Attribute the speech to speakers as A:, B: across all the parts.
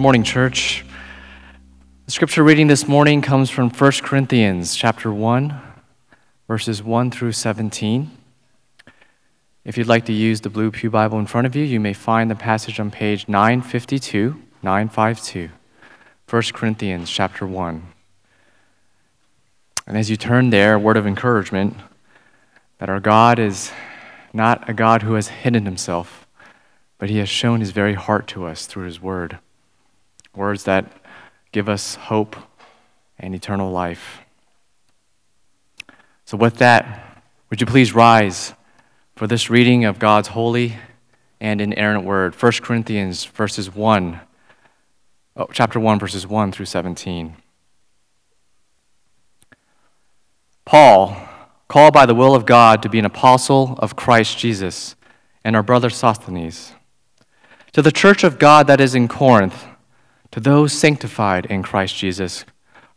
A: morning, church. The scripture reading this morning comes from 1 Corinthians chapter 1, verses 1 through 17. If you'd like to use the Blue Pew Bible in front of you, you may find the passage on page 952, 952. 1 Corinthians chapter 1. And as you turn there, a word of encouragement that our God is not a God who has hidden himself, but he has shown his very heart to us through his word. Words that give us hope and eternal life. So, with that, would you please rise for this reading of God's holy and inerrant word? 1 Corinthians verses 1, oh, chapter 1, verses 1 through 17. Paul, called by the will of God to be an apostle of Christ Jesus, and our brother Sosthenes, to the church of God that is in Corinth, to those sanctified in Christ Jesus,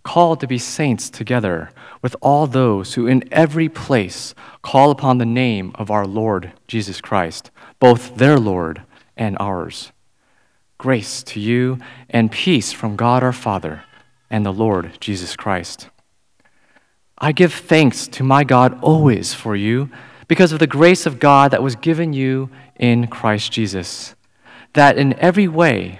A: called to be saints together with all those who in every place call upon the name of our Lord Jesus Christ, both their Lord and ours. Grace to you and peace from God our Father and the Lord Jesus Christ. I give thanks to my God always for you because of the grace of God that was given you in Christ Jesus, that in every way,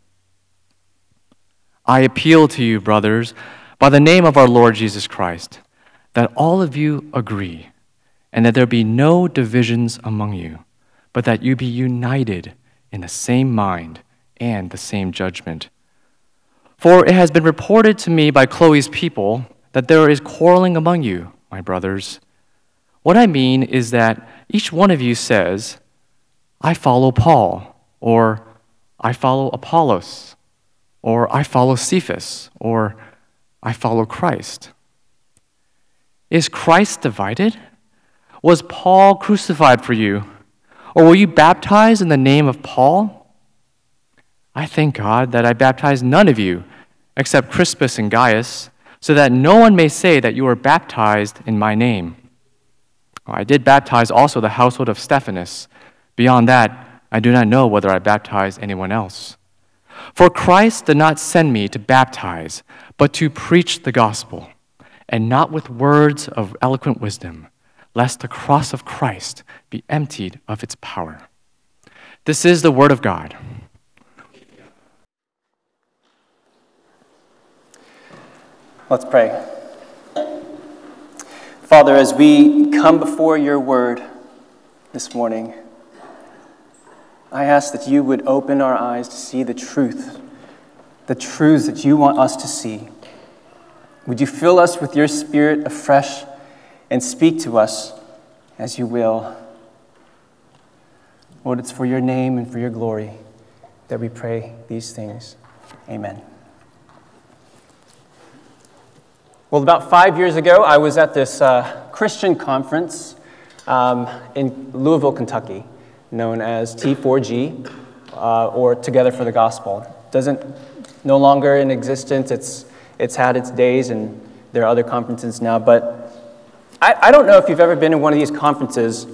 A: I appeal to you, brothers, by the name of our Lord Jesus Christ, that all of you agree, and that there be no divisions among you, but that you be united in the same mind and the same judgment. For it has been reported to me by Chloe's people that there is quarreling among you, my brothers. What I mean is that each one of you says, I follow Paul, or I follow Apollos or I follow Cephas, or I follow Christ. Is Christ divided? Was Paul crucified for you? Or were you baptized in the name of Paul? I thank God that I baptized none of you except Crispus and Gaius, so that no one may say that you were baptized in my name. Oh, I did baptize also the household of Stephanas. Beyond that, I do not know whether I baptized anyone else. For Christ did not send me to baptize, but to preach the gospel, and not with words of eloquent wisdom, lest the cross of Christ be emptied of its power. This is the word of God.
B: Let's pray. Father, as we come before your word this morning, I ask that you would open our eyes to see the truth, the truths that you want us to see. Would you fill us with your spirit afresh and speak to us as you will? Lord, it's for your name and for your glory that we pray these things. Amen. Well, about five years ago, I was at this uh, Christian conference um, in Louisville, Kentucky known as T4G, uh, or Together for the Gospel. Doesn't no longer in existence. It's it's had its days, and there are other conferences now. But I, I don't know if you've ever been in one of these conferences,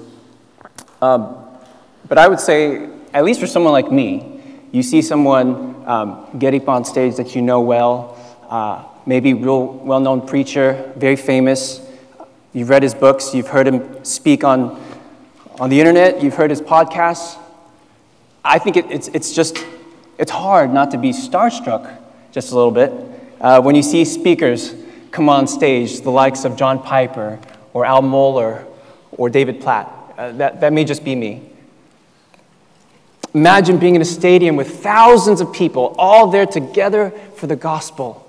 B: um, but I would say, at least for someone like me, you see someone um, get up on stage that you know well, uh, maybe real well-known preacher, very famous. You've read his books, you've heard him speak on on the internet, you've heard his podcasts. I think it, it's, it's just, it's hard not to be starstruck just a little bit uh, when you see speakers come on stage, the likes of John Piper or Al Mohler or David Platt. Uh, that, that may just be me. Imagine being in a stadium with thousands of people all there together for the gospel.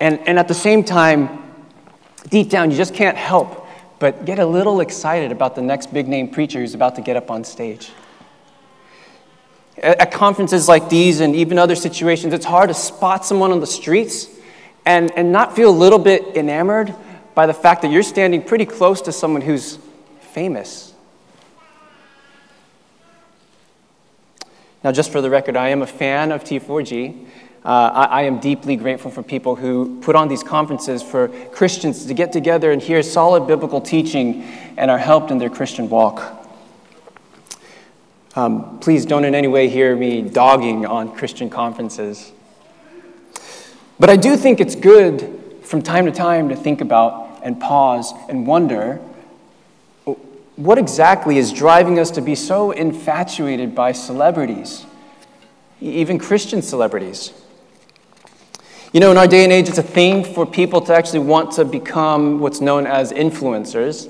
B: And, and at the same time, deep down, you just can't help but get a little excited about the next big name preacher who's about to get up on stage. at, conferences like these and even other situations, it's hard to spot someone on the streets and, and not feel a little bit enamored by the fact that you're standing pretty close to someone who's famous. Now, just for the record, I am a fan of T4G. Uh, I, I, am deeply grateful for people who put on these conferences for Christians to get together and hear solid biblical teaching and are helped in their Christian walk. Um, please don't in any way hear me dogging on Christian conferences. But I do think it's good from time to time to think about and pause and wonder what exactly is driving us to be so infatuated by celebrities, even Christian celebrities? You know, in our day and age, it's a thing for people to actually want to become what's known as influencers.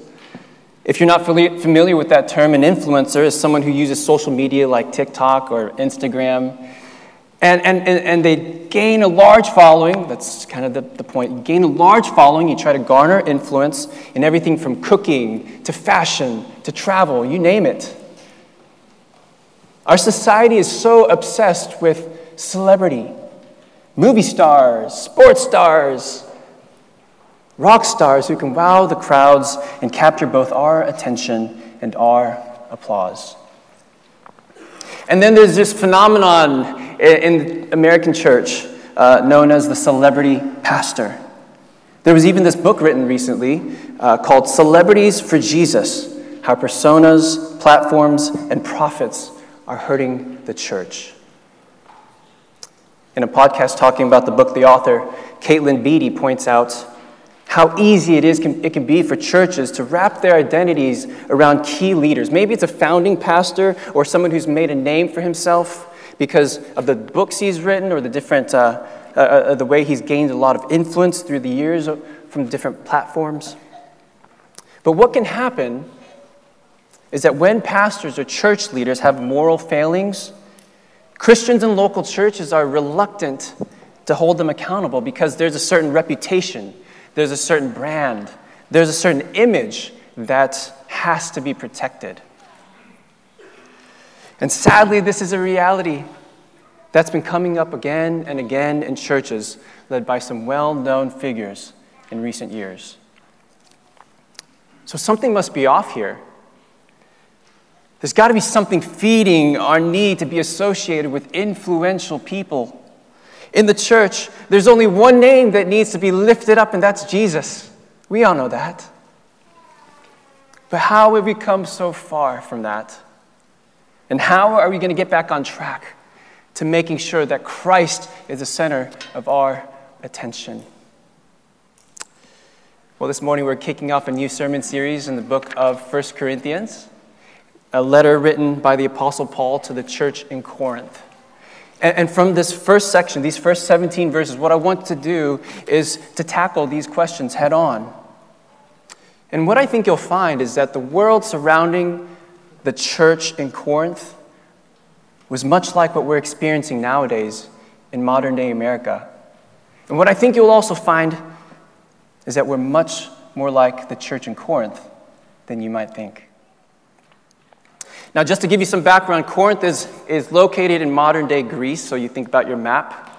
B: If you're not familiar with that term, an influencer is someone who uses social media like TikTok or Instagram. And, and, and they gain a large following. That's kind of the, the point. You gain a large following, you try to garner influence in everything from cooking to fashion to travel, you name it. Our society is so obsessed with celebrity movie stars, sports stars, rock stars who can wow the crowds and capture both our attention and our applause. And then there's this phenomenon in the American church uh, known as the celebrity pastor. There was even this book written recently uh, called Celebrities for Jesus How Personas, Platforms, and Profits Are Hurting the Church. In a podcast talking about the book, the author, Katelyn Beatty, points out how easy it is it can be for churches to wrap their identities around key leaders. Maybe it's a founding pastor or someone who's made a name for himself because of the books he's written or the different uh, uh, uh the way he's gained a lot of influence through the years from different platforms. But what can happen is that when pastors or church leaders have moral failings, Christians in local churches are reluctant to hold them accountable because there's a certain reputation, there's a certain brand, there's a certain image that has to be protected. And sadly, this is a reality that's been coming up again and again in churches led by some well known figures in recent years. So something must be off here. There's got to be something feeding our need to be associated with influential people. In the church, there's only one name that needs to be lifted up, and that's Jesus. We all know that. But how have we come so far from that? And how are we going to get back on track to making sure that Christ is the center of our attention? Well, this morning we're kicking off a new sermon series in the book of 1 Corinthians a letter written by the Apostle Paul to the church in Corinth. And, and from this first section, these first 17 verses, what I want to do is to tackle these questions head on. And what I think you'll find is that the world surrounding the church in Corinth was much like what we're experiencing nowadays in modern day America. And what I think you'll also find is that we're much more like the church in Corinth than you might think. Now, just to give you some background, Corinth is, is located in modern day Greece. So you think about your map,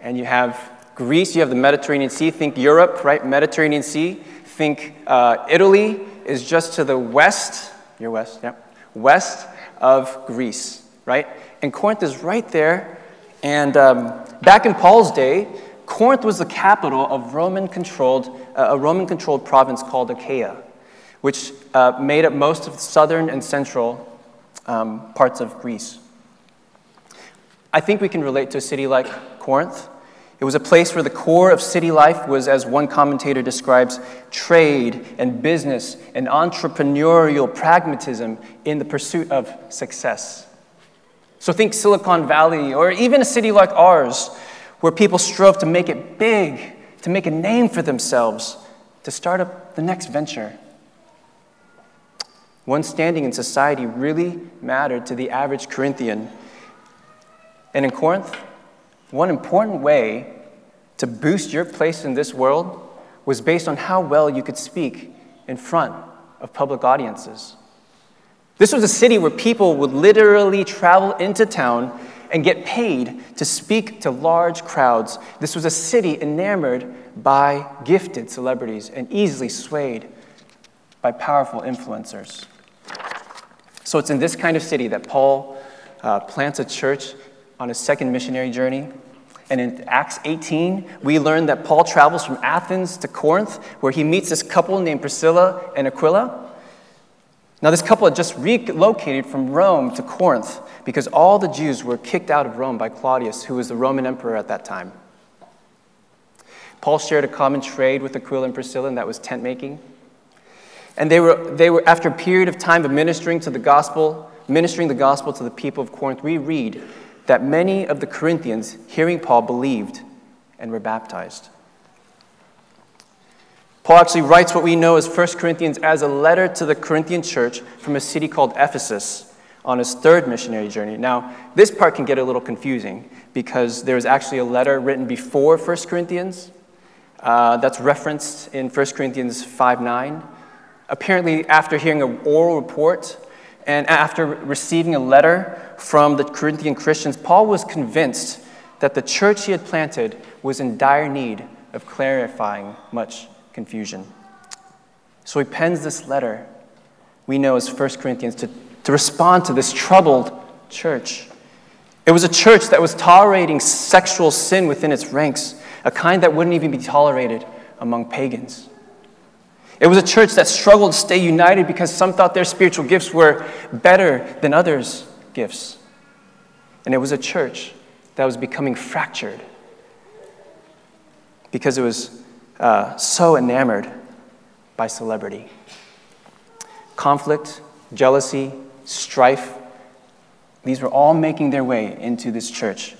B: and you have Greece, you have the Mediterranean Sea. Think Europe, right? Mediterranean Sea. Think uh, Italy is just to the west, your west, yeah, west of Greece, right? And Corinth is right there. And um, back in Paul's day, Corinth was the capital of Roman controlled, uh, a Roman controlled province called Achaia, which uh, made up most of southern and central um, parts of Greece. I think we can relate to a city like Corinth. It was a place where the core of city life was, as one commentator describes, trade and business and entrepreneurial pragmatism in the pursuit of success. So think Silicon Valley or even a city like ours, where people strove to make it big, to make a name for themselves, to start up the next venture. One's standing in society really mattered to the average Corinthian. And in Corinth, one important way to boost your place in this world was based on how well you could speak in front of public audiences. This was a city where people would literally travel into town and get paid to speak to large crowds. This was a city enamored by gifted celebrities and easily swayed by powerful influencers. So it's in this kind of city that Paul uh, plants a church on his second missionary journey. And in Acts 18, we learn that Paul travels from Athens to Corinth, where he meets this couple named Priscilla and Aquila. Now, this couple had just relocated from Rome to Corinth because all the Jews were kicked out of Rome by Claudius, who was the Roman emperor at that time. Paul shared a common trade with Aquila and Priscilla, and that was tent making. And they were, they were, after a period of time of ministering to the gospel, ministering the gospel to the people of Corinth, we read that many of the Corinthians, hearing Paul, believed and were baptized. Paul actually writes what we know as 1 Corinthians as a letter to the Corinthian church from a city called Ephesus on his third missionary journey. Now, this part can get a little confusing because there is actually a letter written before 1 Corinthians uh, that's referenced in 1 Corinthians 5 9. Apparently, after hearing an oral report and after receiving a letter from the Corinthian Christians, Paul was convinced that the church he had planted was in dire need of clarifying much confusion. So he pens this letter, we know as 1 Corinthians, to, to respond to this troubled church. It was a church that was tolerating sexual sin within its ranks, a kind that wouldn't even be tolerated among pagans. It was a church that struggled to stay united because some thought their spiritual gifts were better than others' gifts. And it was a church that was becoming fractured because it was uh, so enamored by celebrity. Conflict, jealousy, strife, these were all making their way into this church.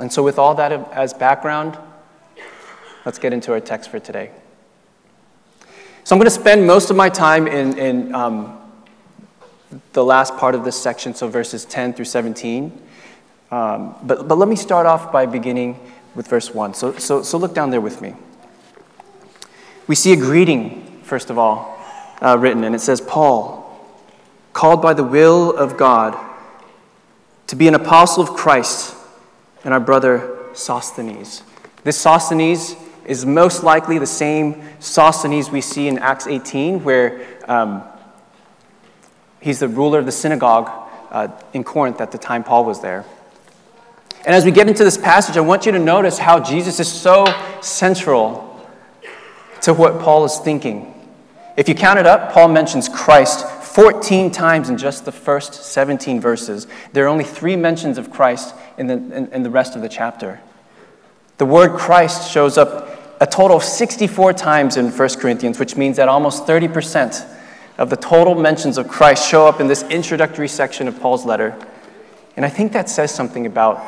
B: And so, with all that as background, let's get into our text for today. So, I'm going to spend most of my time in, in um, the last part of this section, so verses 10 through 17. Um, but, but let me start off by beginning with verse 1. So, so, so look down there with me. We see a greeting, first of all, uh, written, and it says, Paul, called by the will of God to be an apostle of Christ, and our brother Sosthenes. This Sosthenes is most likely the same Sosthenes we see in Acts 18, where um, he's the ruler of the synagogue uh, in Corinth at the time Paul was there. And as we get into this passage, I want you to notice how Jesus is so central to what Paul is thinking. If you count it up, Paul mentions Christ 14 times in just the first 17 verses. There are only three mentions of Christ in the, in, in the rest of the chapter. The word Christ shows up a total of 64 times in 1 Corinthians, which means that almost 30% of the total mentions of Christ show up in this introductory section of Paul's letter. And I think that says something about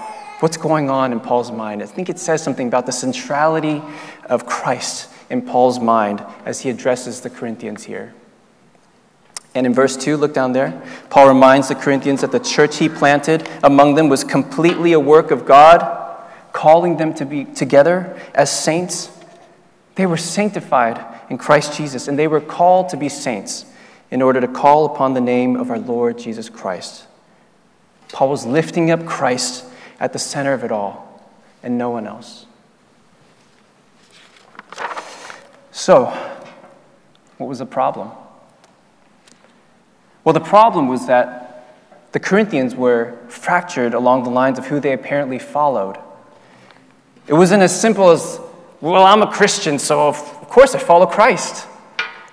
B: what's going on in Paul's mind. I think it says something about the centrality of Christ in Paul's mind as he addresses the Corinthians here. And in verse 2, look down there, Paul reminds the Corinthians that the church he planted among them was completely a work of God, calling them to be together as saints. They were sanctified in Christ Jesus, and they were called to be saints in order to call upon the name of our Lord Jesus Christ. Paul was lifting up Christ at the center of it all, and no one else. So, what was the problem? Well, the problem was that the Corinthians were fractured along the lines of who they apparently followed. It wasn't as simple as, well, I'm a Christian, so of course I follow Christ.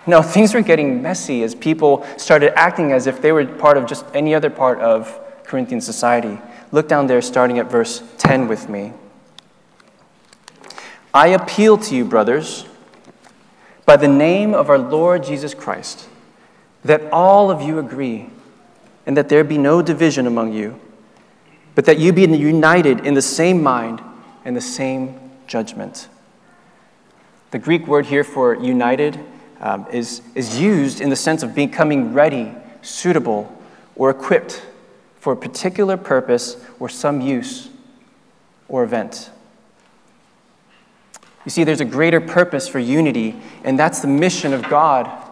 B: No, things were getting messy as people started acting as if they were part of just any other part of Corinthian society. Look down there, starting at verse 10 with me. I appeal to you, brothers, by the name of our Lord Jesus Christ, that all of you agree, and that there be no division among you, but that you be united in the same mind and the same judgment. The Greek word here for united um, is, is used in the sense of becoming ready, suitable, or equipped for a particular purpose or some use or event. You see, there's a greater purpose for unity, and that's the mission of God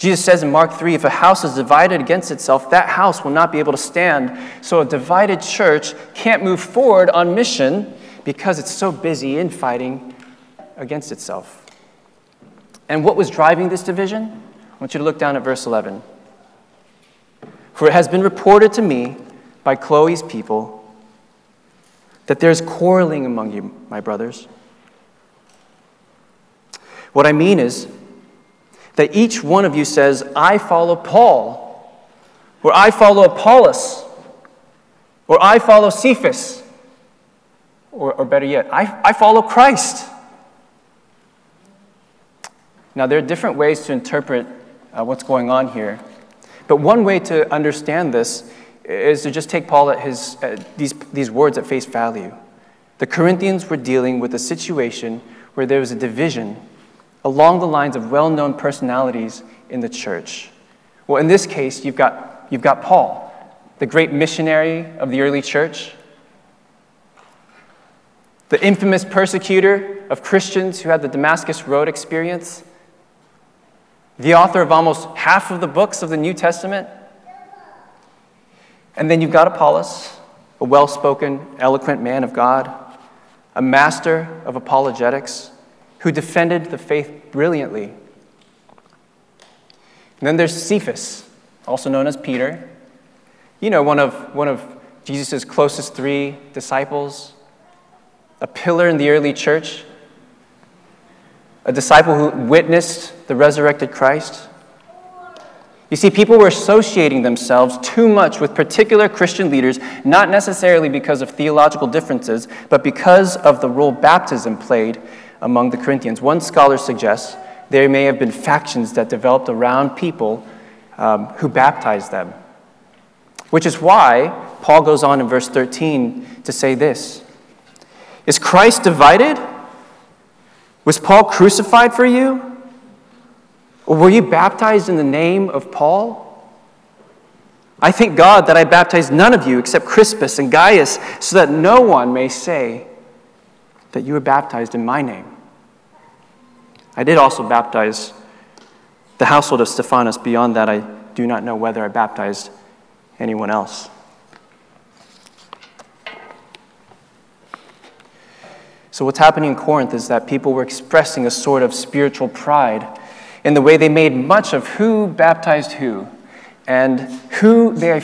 B: Jesus says in Mark 3 if a house is divided against itself, that house will not be able to stand. So a divided church can't move forward on mission because it's so busy infighting against itself. And what was driving this division? I want you to look down at verse 11. For it has been reported to me by Chloe's people that there's quarreling among you, my brothers. What I mean is that each one of you says, I follow Paul, or I follow Apollos, or I follow Cephas, or, or better yet, I, I follow Christ. Now, there are different ways to interpret uh, what's going on here, but one way to understand this is to just take Paul at his, uh, these, these words at face value. The Corinthians were dealing with a situation where there was a division along the lines of well known personalities in the church. Well, in this case, you've got, you've got Paul, the great missionary of the early church, the infamous persecutor of Christians who had the Damascus Road experience, the author of almost half of the books of the New Testament. And then you've got Apollos, a well spoken, eloquent man of God, a master of apologetics who defended the faith brilliantly. And then there's Cephas, also known as Peter. You know, one of, one of Jesus' closest three disciples, a pillar in the early church, a disciple who witnessed the resurrected Christ. You see, people were associating themselves too much with particular Christian leaders, not necessarily because of theological differences, but because of the role baptism played among the Corinthians. One scholar suggests there may have been factions that developed around people um, who baptized them. Which is why Paul goes on in verse 13 to say this Is Christ divided? Was Paul crucified for you? Or were you baptized in the name of Paul? I thank God that I baptized none of you except Crispus and Gaius, so that no one may say that you were baptized in my name. I did also baptize the household of Stephanas. Beyond that, I do not know whether I baptized anyone else. So, what's happening in Corinth is that people were expressing a sort of spiritual pride in the way they made much of who baptized who and who they,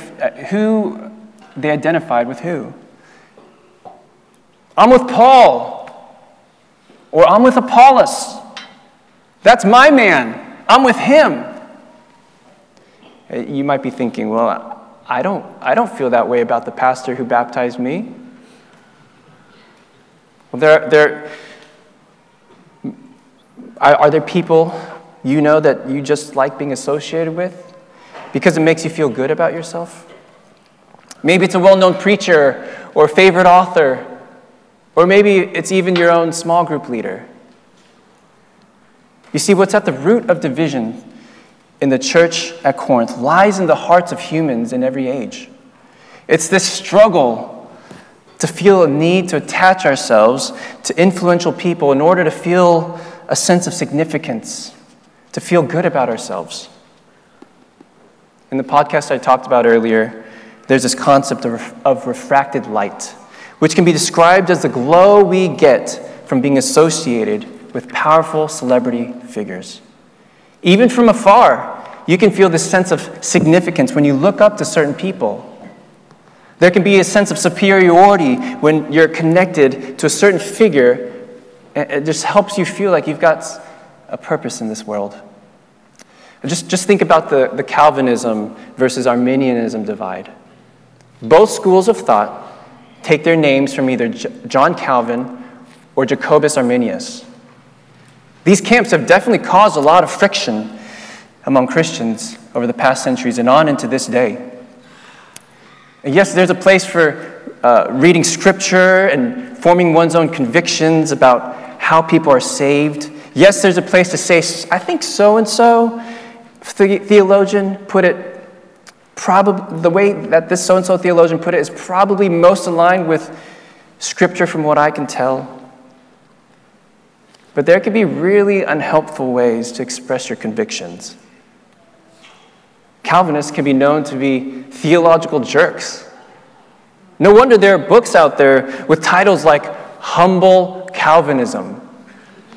B: who they identified with who. I'm with Paul, or I'm with Apollos. That's my man. I'm with him. Uh, you might be thinking, well, I don't, I don't feel that way about the pastor who baptized me. There, there, are, are there people you know that you just like being associated with because it makes you feel good about yourself? Maybe it's a well known preacher or favorite author or maybe it's even your own small group leader. You see, what's at the root of division in the church at Corinth lies in the hearts of humans in every age. It's this struggle to feel a need to attach ourselves to influential people in order to feel a sense of significance, to feel good about ourselves. In the podcast I talked about earlier, there's this concept of, of refracted light which can be described as the glow we get from being associated with powerful celebrity figures. Even from afar, you can feel this sense of significance when you look up to certain people. There can be a sense of superiority when you're connected to a certain figure. It just helps you feel like you've got a purpose in this world. Just, just think about the, the Calvinism versus Arminianism divide. Both schools of thought take their names from either John Calvin or Jacobus Arminius. These camps have definitely caused a lot of friction among Christians over the past centuries and on into this day. And yes, there's a place for uh, reading scripture and forming one's own convictions about how people are saved. Yes, there's a place to say, I think so and so theologian put it probably the way that this so and so theologian put it is probably most aligned with scripture from what I can tell. But there can be really unhelpful ways to express your convictions. Calvinists can be known to be theological jerks. No wonder there are books out there with titles like Humble Calvinism,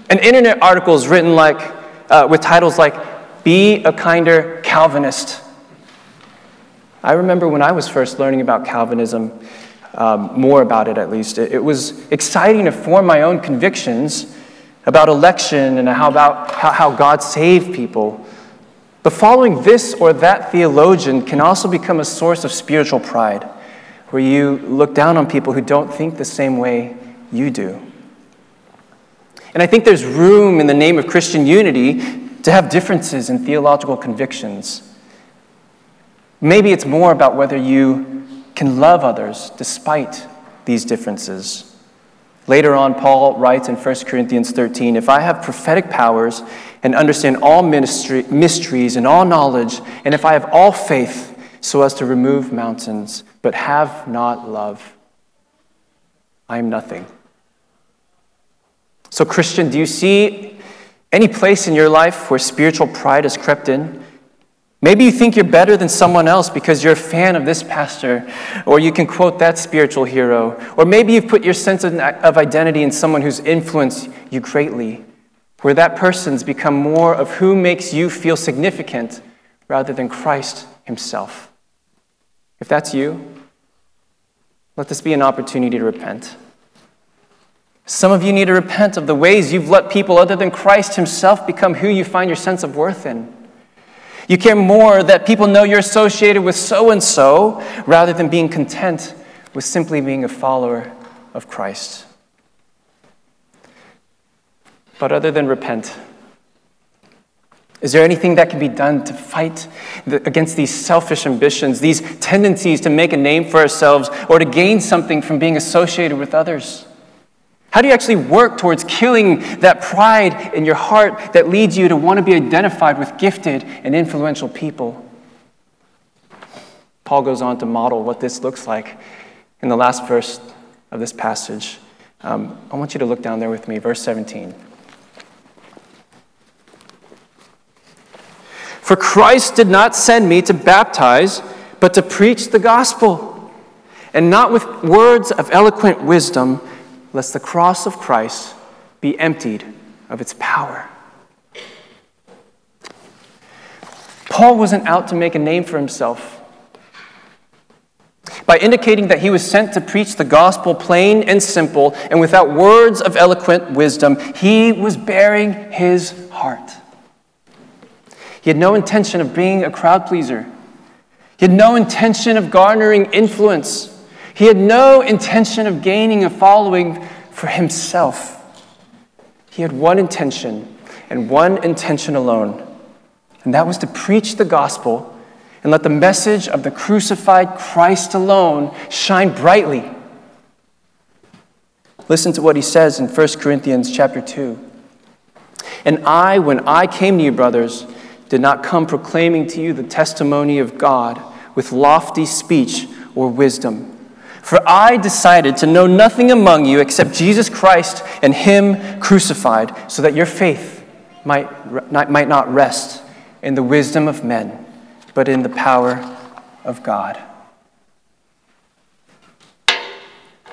B: and internet articles written like, uh, with titles like Be a Kinder Calvinist. I remember when I was first learning about Calvinism, um, more about it at least, it, it was exciting to form my own convictions about election and how, about how, how God saved people. But following this or that theologian can also become a source of spiritual pride, where you look down on people who don't think the same way you do. And I think there's room in the name of Christian unity to have differences in theological convictions. Maybe it's more about whether you can love others despite these differences. Later on, Paul writes in 1 Corinthians 13 If I have prophetic powers and understand all ministry, mysteries and all knowledge, and if I have all faith so as to remove mountains, but have not love, I am nothing. So, Christian, do you see any place in your life where spiritual pride has crept in? Maybe you think you're better than someone else because you're a fan of this pastor, or you can quote that spiritual hero, or maybe you've put your sense of identity in someone who's influenced you greatly, where that person's become more of who makes you feel significant rather than Christ himself. If that's you, let this be an opportunity to repent. Some of you need to repent of the ways you've let people other than Christ himself become who you find your sense of worth in. You care more that people know you're associated with so and so rather than being content with simply being a follower of Christ. But other than repent, is there anything that can be done to fight against these selfish ambitions, these tendencies to make a name for ourselves or to gain something from being associated with others? How do you actually work towards killing that pride in your heart that leads you to want to be identified with gifted and influential people? Paul goes on to model what this looks like in the last verse of this passage. Um, I want you to look down there with me, verse 17. For Christ did not send me to baptize, but to preach the gospel, and not with words of eloquent wisdom lest the cross of Christ be emptied of its power. Paul wasn't out to make a name for himself. By indicating that he was sent to preach the gospel plain and simple and without words of eloquent wisdom, he was baring his heart. He had no intention of being a crowd pleaser. He had no intention of garnering influence. He had no intention of gaining a following for himself. He had one intention and one intention alone, and that was to preach the gospel and let the message of the crucified Christ alone shine brightly. Listen to what he says in 1 Corinthians chapter 2. And I, when I came to you, brothers, did not come proclaiming to you the testimony of God with lofty speech or wisdom for I decided to know nothing among you except Jesus Christ and Him crucified, so that your faith might, might not rest in the wisdom of men, but in the power of God.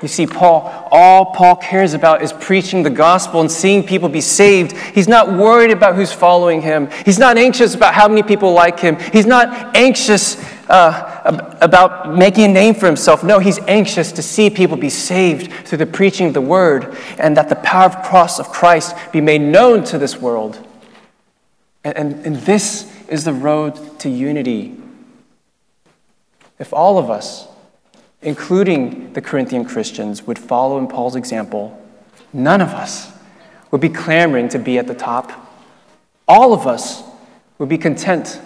B: You see, Paul, all Paul cares about is preaching the gospel and seeing people be saved. He's not worried about who's following him. He's not anxious about how many people like him. He's not anxious uh, about making a name for himself. No, he's anxious to see people be saved through the preaching of the word and that the power of cross of Christ be made known to this world. And, and, and this is the road to unity. If all of us, including the Corinthian Christians, would follow in Paul's example, none of us would be clamoring to be at the top. All of us would be content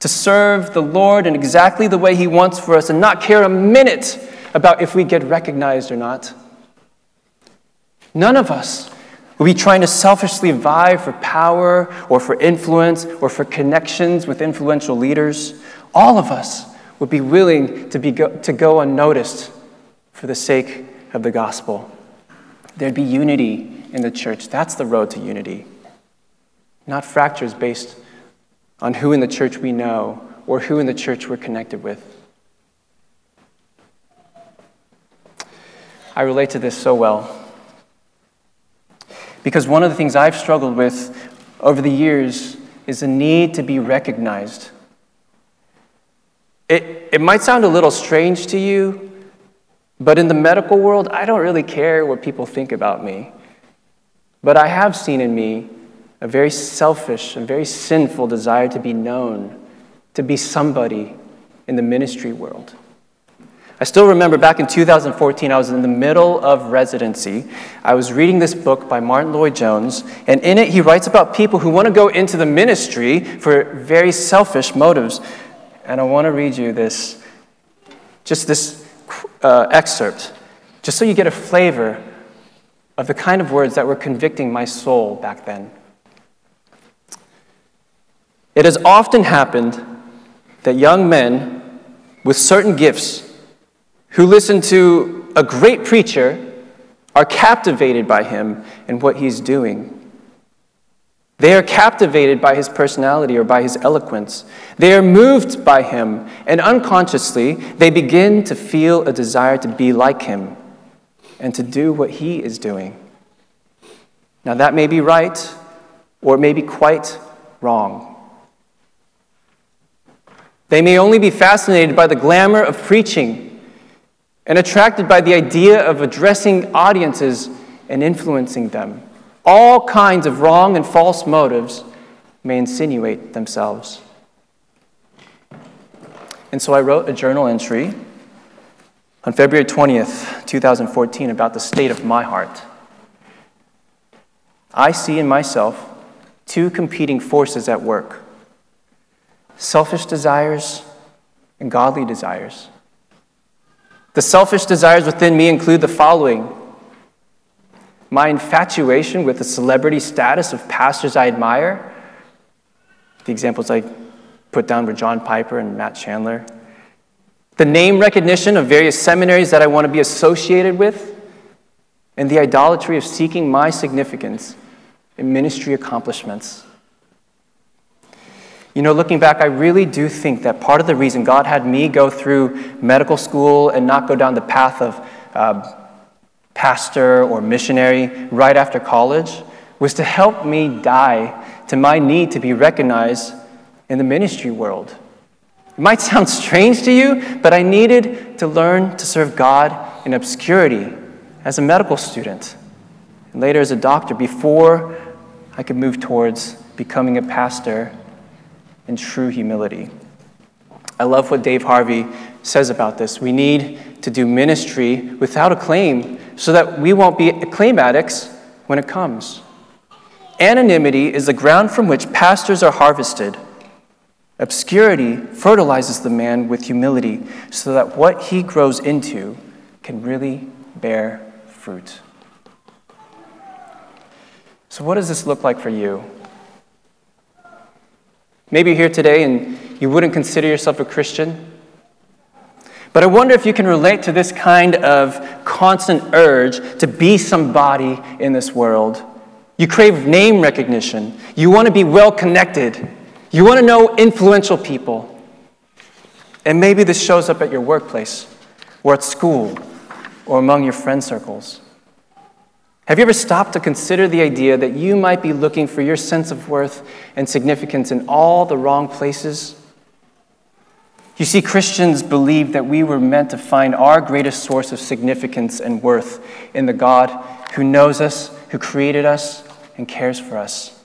B: to serve the Lord in exactly the way He wants for us and not care a minute about if we get recognized or not. None of us will be trying to selfishly vie for power or for influence or for connections with influential leaders. All of us would be willing to, be go, to go unnoticed for the sake of the gospel. There'd be unity in the church. That's the road to unity, not fractures based on who in the church we know or who in the church we're connected with. I relate to this so well. Because one of the things I've struggled with over the years is the need to be recognized. It, it might sound a little strange to you, but in the medical world, I don't really care what people think about me. But I have seen in me a very selfish and very sinful desire to be known, to be somebody in the ministry world. I still remember back in 2014, I was in the middle of residency. I was reading this book by Martyn Lloyd-Jones, and in it, he writes about people who want to go into the ministry for very selfish motives. And I want to read you this, just this uh, excerpt, just so you get a flavor of the kind of words that were convicting my soul back then. It has often happened that young men with certain gifts who listen to a great preacher are captivated by him and what he's doing. They are captivated by his personality or by his eloquence. They are moved by him, and unconsciously, they begin to feel a desire to be like him and to do what he is doing. Now, that may be right, or it may be quite wrong. They may only be fascinated by the glamour of preaching and attracted by the idea of addressing audiences and influencing them. All kinds of wrong and false motives may insinuate themselves. And so I wrote a journal entry on February 20th, 2014, about the state of my heart. I see in myself two competing forces at work selfish desires and godly desires. The selfish desires within me include the following my infatuation with the celebrity status of pastors I admire. The examples I put down were John Piper and Matt Chandler. The name recognition of various seminaries that I want to be associated with, and the idolatry of seeking my significance in ministry accomplishments. You know, looking back, I really do think that part of the reason God had me go through medical school and not go down the path of uh, pastor or missionary right after college was to help me die to my need to be recognized in the ministry world. It might sound strange to you, but I needed to learn to serve God in obscurity as a medical student and later as a doctor before I could move towards becoming a pastor in true humility. I love what Dave Harvey says about this. We need to do ministry without acclaim so that we won't be acclaim addicts when it comes. Anonymity is the ground from which pastors are harvested. Obscurity fertilizes the man with humility so that what he grows into can really bear fruit. So, what does this look like for you? Maybe you're here today and you wouldn't consider yourself a Christian. But I wonder if you can relate to this kind of constant urge to be somebody in this world. You crave name recognition. You want to be well connected. You want to know influential people. And maybe this shows up at your workplace or at school or among your friend circles. Have you ever stopped to consider the idea that you might be looking for your sense of worth and significance in all the wrong places? You see, Christians believe that we were meant to find our greatest source of significance and worth in the God who knows us, who created us, and cares for us.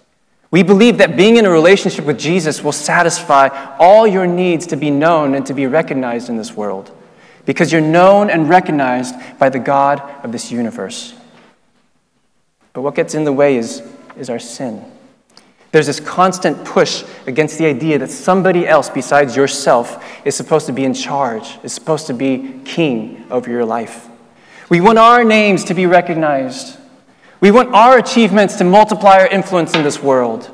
B: We believe that being in a relationship with Jesus will satisfy all your needs to be known and to be recognized in this world because you're known and recognized by the God of this universe. But what gets in the way is, is our sin. There's this constant push against the idea that somebody else besides yourself is supposed to be in charge, is supposed to be king over your life. We want our names to be recognized. We want our achievements to multiply our influence in this world.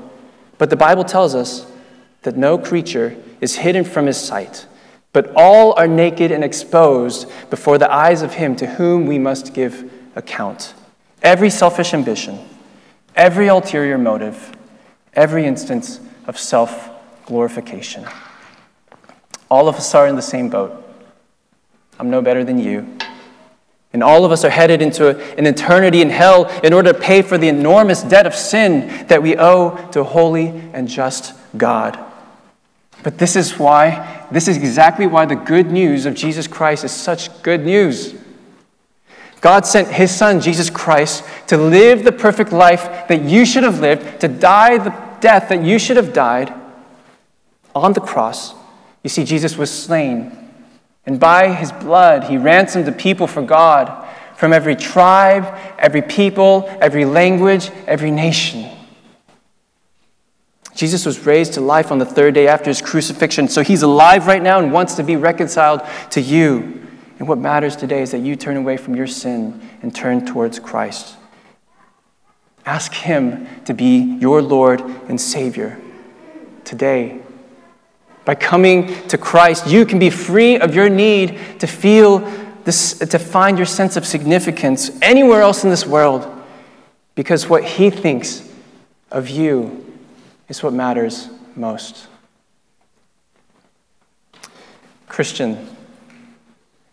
B: But the Bible tells us that no creature is hidden from his sight, but all are naked and exposed before the eyes of him to whom we must give account. Every selfish ambition, every ulterior motive, every instance of self glorification. All of us are in the same boat. I'm no better than you. And all of us are headed into an eternity in hell in order to pay for the enormous debt of sin that we owe to holy and just God. But this is why, this is exactly why the good news of Jesus Christ is such good news. God sent his son, Jesus Christ, to live the perfect life that you should have lived, to die the death that you should have died on the cross. You see, Jesus was slain and by his blood, he ransomed the people for God from every tribe, every people, every language, every nation. Jesus was raised to life on the third day after his crucifixion, so he's alive right now and wants to be reconciled to you. And what matters today is that you turn away from your sin and turn towards Christ. Ask him to be your Lord and Savior today. By coming to Christ, you can be free of your need to feel this, to find your sense of significance anywhere else in this world, because what He thinks of you is what matters most. Christian,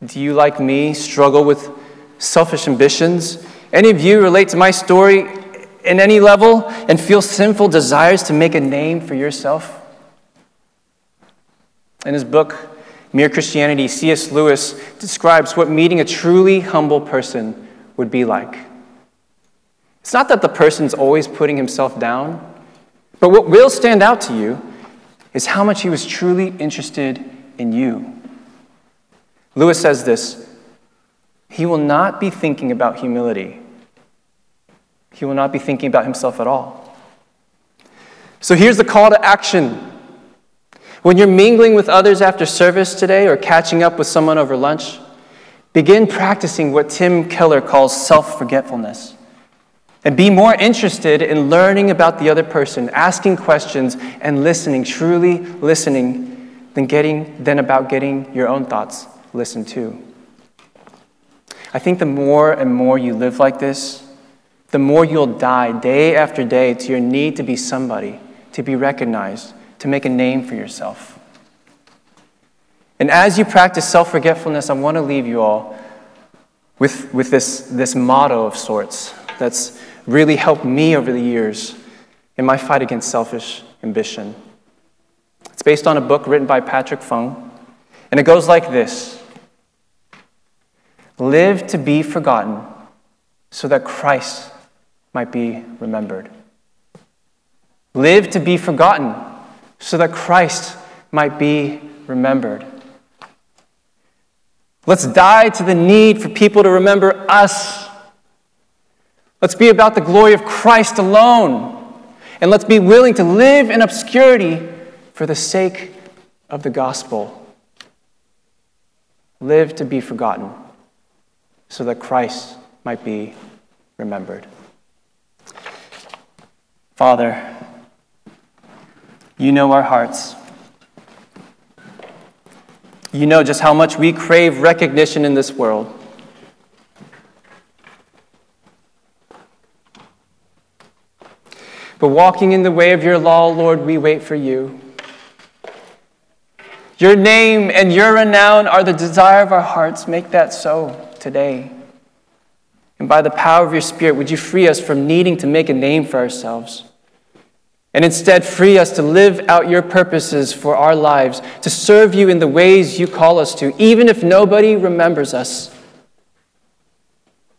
B: do you, like me, struggle with selfish ambitions? Any of you relate to my story in any level and feel sinful desires to make a name for yourself? In his book, Mere Christianity, C.S. Lewis describes what meeting a truly humble person would be like. It's not that the person's always putting himself down, but what will stand out to you is how much he was truly interested in you. Lewis says this He will not be thinking about humility, he will not be thinking about himself at all. So here's the call to action when you're mingling with others after service today or catching up with someone over lunch, begin practicing what Tim Keller calls self forgetfulness. And be more interested in learning about the other person, asking questions, and listening, truly listening, than, getting, than about getting your own thoughts listened to. I think the more and more you live like this, the more you'll die day after day to your need to be somebody, to be recognized, to make a name for yourself. And as you practice self forgetfulness, I want to leave you all with, with this, this motto of sorts that's really helped me over the years in my fight against selfish ambition. It's based on a book written by Patrick Fung, and it goes like this Live to be forgotten so that Christ might be remembered. Live to be forgotten so that Christ might be remembered. Let's die to the need for people to remember us. Let's be about the glory of Christ alone. And let's be willing to live in obscurity for the sake of the gospel. Live to be forgotten so that Christ might be remembered. Father, you know our hearts. You know just how much we crave recognition in this world. But walking in the way of your law, Lord, we wait for you. Your name and your renown are the desire of our hearts. Make that so today. And by the power of your Spirit, would you free us from needing to make a name for ourselves? and instead free us to live out your purposes for our lives, to serve you in the ways you call us to, even if nobody remembers us.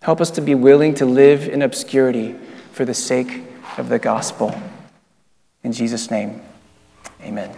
B: Help us to be willing to live in obscurity for the sake of the gospel. In Jesus' name, amen.